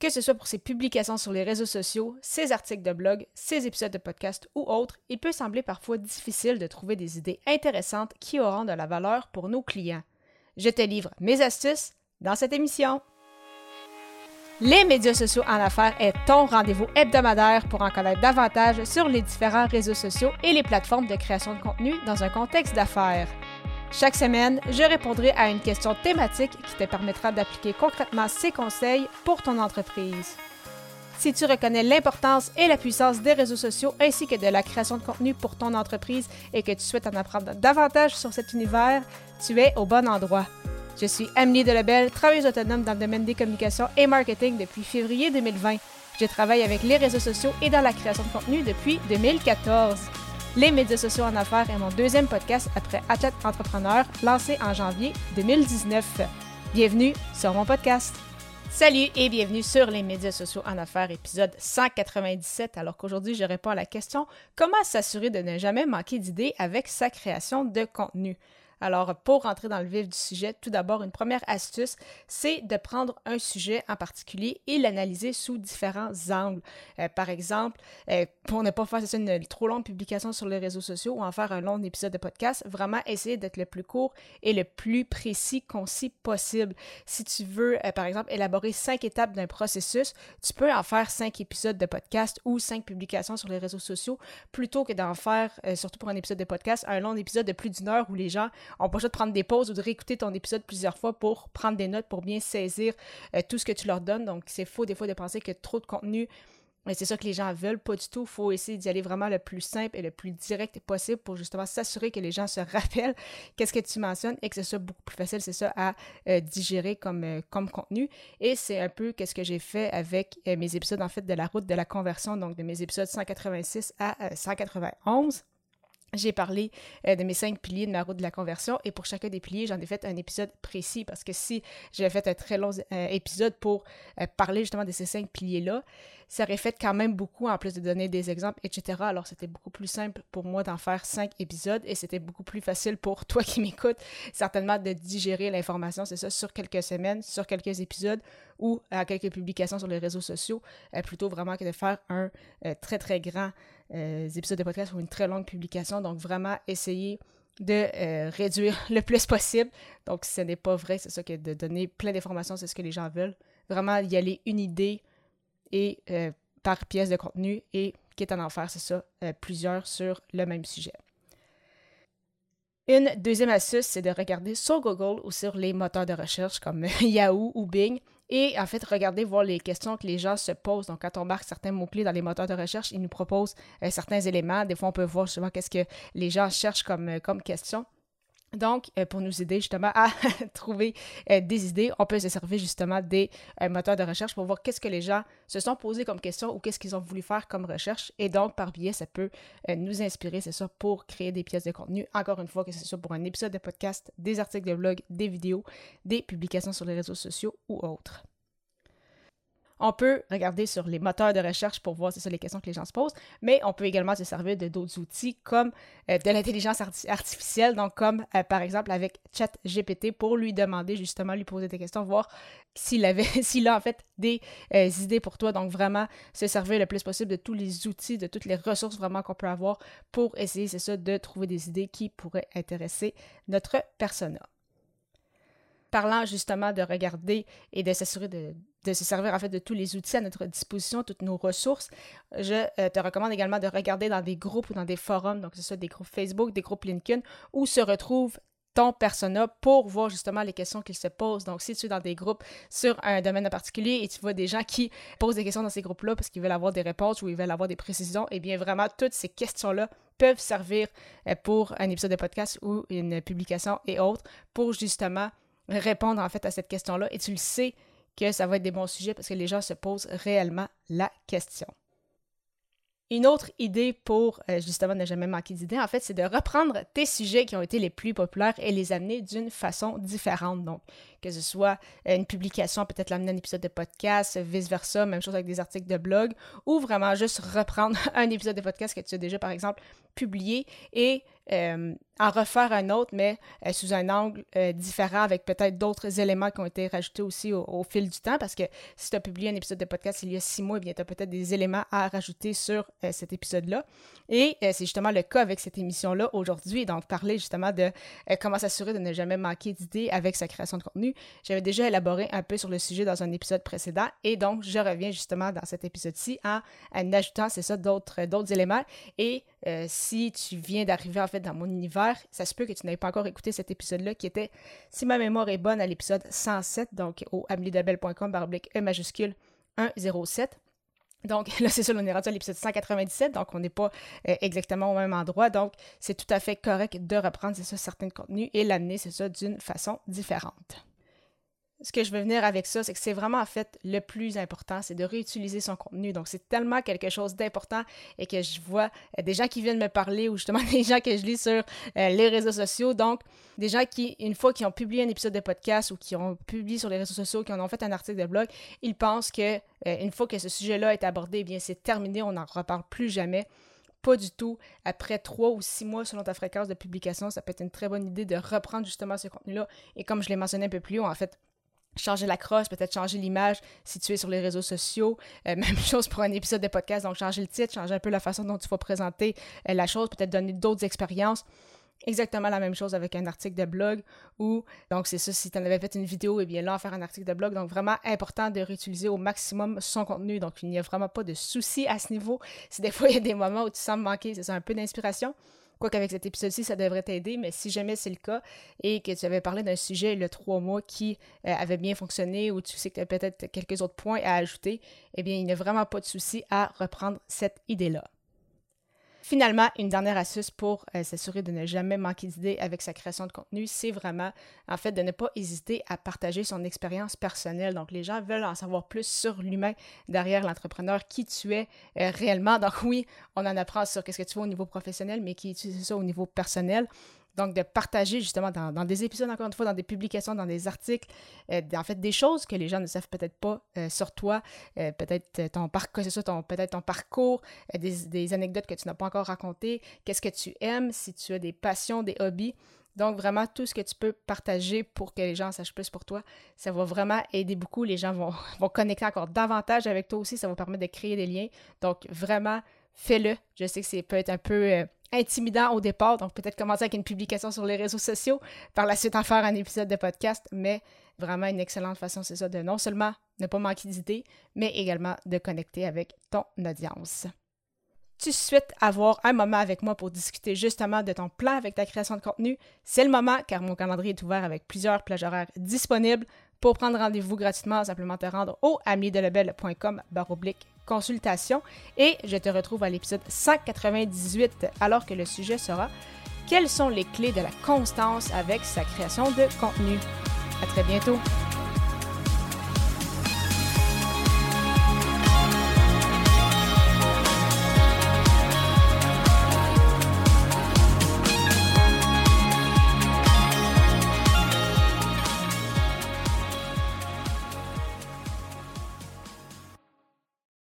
Que ce soit pour ses publications sur les réseaux sociaux, ses articles de blog, ses épisodes de podcast ou autres, il peut sembler parfois difficile de trouver des idées intéressantes qui auront de la valeur pour nos clients. Je te livre mes astuces dans cette émission. Les médias sociaux en affaires est ton rendez-vous hebdomadaire pour en connaître davantage sur les différents réseaux sociaux et les plateformes de création de contenu dans un contexte d'affaires. Chaque semaine, je répondrai à une question thématique qui te permettra d'appliquer concrètement ces conseils pour ton entreprise. Si tu reconnais l'importance et la puissance des réseaux sociaux ainsi que de la création de contenu pour ton entreprise et que tu souhaites en apprendre davantage sur cet univers, tu es au bon endroit. Je suis Amélie Delebel, travailleuse autonome dans le domaine des communications et marketing depuis février 2020. Je travaille avec les réseaux sociaux et dans la création de contenu depuis 2014. Les médias sociaux en affaires est mon deuxième podcast après Athlète Entrepreneur, lancé en janvier 2019. Bienvenue sur mon podcast. Salut et bienvenue sur les médias sociaux en affaires, épisode 197. Alors qu'aujourd'hui, je réponds à la question comment s'assurer de ne jamais manquer d'idées avec sa création de contenu? Alors, pour rentrer dans le vif du sujet, tout d'abord, une première astuce, c'est de prendre un sujet en particulier et l'analyser sous différents angles. Euh, par exemple, euh, pour ne pas faire une trop longue publication sur les réseaux sociaux ou en faire un long épisode de podcast, vraiment essayer d'être le plus court et le plus précis, concis possible. Si tu veux, euh, par exemple, élaborer cinq étapes d'un processus, tu peux en faire cinq épisodes de podcast ou cinq publications sur les réseaux sociaux plutôt que d'en faire, surtout pour un épisode de podcast, un long épisode de plus d'une heure où les gens on peut juste prendre des pauses ou de réécouter ton épisode plusieurs fois pour prendre des notes, pour bien saisir euh, tout ce que tu leur donnes. Donc, c'est faux des fois de penser que trop de contenu, mais c'est ça que les gens veulent, pas du tout. Il faut essayer d'y aller vraiment le plus simple et le plus direct possible pour justement s'assurer que les gens se rappellent qu'est-ce que tu mentionnes et que ce soit beaucoup plus facile, c'est ça, à euh, digérer comme, euh, comme contenu. Et c'est un peu qu'est-ce que j'ai fait avec mes épisodes, en fait, de la route de la conversion, donc de mes épisodes 186 à 191 j'ai parlé euh, de mes cinq piliers de ma route de la conversion et pour chacun des piliers, j'en ai fait un épisode précis parce que si j'avais fait un très long euh, épisode pour euh, parler justement de ces cinq piliers-là, ça aurait fait quand même beaucoup en plus de donner des exemples, etc. Alors c'était beaucoup plus simple pour moi d'en faire cinq épisodes et c'était beaucoup plus facile pour toi qui m'écoutes certainement de digérer l'information, c'est ça, sur quelques semaines, sur quelques épisodes ou à quelques publications sur les réseaux sociaux, plutôt vraiment que de faire un très très grand euh, épisodes de podcast ou une très longue publication. Donc, vraiment, essayer de euh, réduire le plus possible. Donc, ce n'est pas vrai, c'est ça que de donner plein d'informations, c'est ce que les gens veulent. Vraiment, y aller une idée et euh, par pièce de contenu et quitte à en faire, c'est ça, plusieurs sur le même sujet. Une deuxième astuce, c'est de regarder sur Google ou sur les moteurs de recherche comme Yahoo ou Bing et en fait, regardez voir les questions que les gens se posent. Donc, quand on marque certains mots-clés dans les moteurs de recherche, ils nous proposent euh, certains éléments. Des fois, on peut voir justement qu'est-ce que les gens cherchent comme, euh, comme question. Donc, euh, pour nous aider justement à trouver euh, des idées, on peut se servir justement des euh, moteurs de recherche pour voir qu'est-ce que les gens se sont posés comme question ou qu'est-ce qu'ils ont voulu faire comme recherche. Et donc, par biais, ça peut nous inspirer, c'est ça, pour créer des pièces de contenu. Encore une fois, que ce soit pour un épisode de podcast, des articles de blog, des vidéos, des publications sur les réseaux sociaux ou autres. On peut regarder sur les moteurs de recherche pour voir, c'est ça les questions que les gens se posent, mais on peut également se servir de d'autres outils comme euh, de l'intelligence artificielle, donc comme euh, par exemple avec ChatGPT pour lui demander justement, lui poser des questions, voir s'il avait, s'il a en fait des euh, idées pour toi. Donc vraiment se servir le plus possible de tous les outils, de toutes les ressources vraiment qu'on peut avoir pour essayer, c'est ça, de trouver des idées qui pourraient intéresser notre persona parlant justement de regarder et de s'assurer de, se servir en fait de tous les outils à notre disposition, toutes nos ressources, je euh, te recommande également de regarder dans des groupes ou dans des forums, donc ce soit des groupes Facebook, des groupes LinkedIn, où se retrouve ton persona pour voir justement les questions qu'il se posent. Donc, si tu es dans des groupes sur un domaine en particulier et tu vois des gens qui posent des questions dans ces groupes-là parce qu'ils veulent avoir des réponses ou ils veulent avoir des précisions, eh bien, vraiment, toutes ces questions-là peuvent servir euh, pour un épisode de podcast ou une publication et autres pour justement répondre en fait à cette question-là et tu le sais que ça va être des bons sujets parce que les gens se posent réellement la question. Une autre idée pour euh, justement ne jamais manquer d'idées, en fait, c'est de reprendre tes sujets qui ont été les plus populaires et les amener d'une façon différente. Donc, que ce soit euh, une publication, peut-être l'amener un épisode de podcast, vice-versa, même chose avec des articles de blog, ou vraiment juste reprendre un épisode de podcast que tu as déjà, par exemple, publié et euh, en refaire un autre, mais sous un angle différent, avec peut-être d'autres éléments qui ont été rajoutés aussi au, fil du temps, parce que si tu as publié un épisode de podcast il y a six mois, eh bien, tu as peut-être des éléments à rajouter sur cet épisode-là. Et c'est justement le cas avec cette émission-là aujourd'hui, donc parler justement de comment s'assurer de ne jamais manquer d'idées avec sa création de contenu. J'avais déjà élaboré un peu sur le sujet dans un épisode précédent, et donc je reviens justement dans cet épisode-ci en, en ajoutant, c'est ça, d'autres éléments. Et si tu viens d'arriver en fait dans mon univers, ça se peut que tu n'aies pas encore écouté cet épisode-là qui était, si ma mémoire est bonne, à l'épisode 107, donc au ameliedabel.com baroblique E majuscule 107. Donc là, c'est ça, on est rendu à l'épisode 197, donc on n'est pas euh, exactement au même endroit. Donc, c'est tout à fait correct de reprendre, c'est ça, certains contenus et l'amener, c'est ça, d'une façon différente ce que je veux venir avec ça, c'est que c'est vraiment en fait le plus important, c'est de réutiliser son contenu. Donc c'est tellement quelque chose d'important et que je vois euh, des gens qui viennent me parler ou justement des gens que je lis sur euh, les réseaux sociaux. Donc des gens qui, une fois qu'ils ont publié un épisode de podcast ou qui ont publié sur les réseaux sociaux, qui en ont fait un article de blog, ils pensent que euh, une fois que ce sujet-là est abordé, eh bien c'est terminé, on n'en reparle plus jamais. Pas du tout. Après trois ou six mois selon ta fréquence de publication, ça peut être une très bonne idée de reprendre justement ce contenu-là. Et comme je l'ai mentionné un peu plus haut, en fait, changer la crosse, peut-être changer l'image si tu es sur les réseaux sociaux. Euh, même chose pour un épisode de podcast, donc changer le titre, changer un peu la façon dont tu vas présenter euh, la chose, peut-être donner d'autres expériences. Exactement la même chose avec un article de blog ou, donc c'est ça, si tu en avais fait une vidéo, eh bien là, faire un article de blog. Donc vraiment important de réutiliser au maximum son contenu. Donc il n'y a vraiment pas de souci à ce niveau. Si des fois il y a des moments où tu sens manquer, c'est un peu d'inspiration, Quoi qu'avec cet épisode-ci, ça devrait t'aider, mais si jamais c'est le cas et que tu avais parlé d'un sujet le trois mois qui euh, avait bien fonctionné ou tu sais que tu as peut-être quelques autres points à ajouter, eh bien, il n'y a vraiment pas de souci à reprendre cette idée-là. Finalement, une dernière astuce pour euh, s'assurer de ne jamais manquer d'idées avec sa création de contenu, c'est vraiment, en fait, de ne pas hésiter à partager son expérience personnelle. Donc, les gens veulent en savoir plus sur l'humain derrière l'entrepreneur, qui tu es euh, réellement. Donc, oui, on en apprend sur qu'est-ce que tu fais au niveau professionnel, mais qui utilise ça au niveau personnel. Donc, de partager justement dans, des épisodes, encore une fois, dans des publications, dans des articles, euh, en fait, des choses que les gens ne savent peut-être pas euh, sur toi, euh, peut-être ton parcours, ton, peut-être ton parcours, des, anecdotes que tu n'as pas encore racontées, qu'est-ce que tu aimes, si tu as des passions, des hobbies. Donc, vraiment, tout ce que tu peux partager pour que les gens sachent plus pour toi, ça va vraiment aider beaucoup. Les gens vont, vont connecter encore davantage avec toi aussi. Ça va permettre de créer des liens. Donc, vraiment, fais-le. Je sais que c'est peut être un peu intimidant au départ, donc peut-être commencer avec une publication sur les réseaux sociaux, par la suite en faire un épisode de podcast, mais vraiment une excellente façon, c'est ça, de non seulement ne pas manquer d'idées, mais également de connecter avec ton audience. Tu souhaites avoir un moment avec moi pour discuter justement de ton plan avec ta création de contenu, c'est le moment car mon calendrier est ouvert avec plusieurs plages horaires disponibles. Pour prendre rendez-vous gratuitement, simplement te rendre au amiedelebel.com baroblique consultation et je te retrouve à l'épisode 198 alors que le sujet sera quelles sont les clés de la constance avec sa création de contenu? À très bientôt.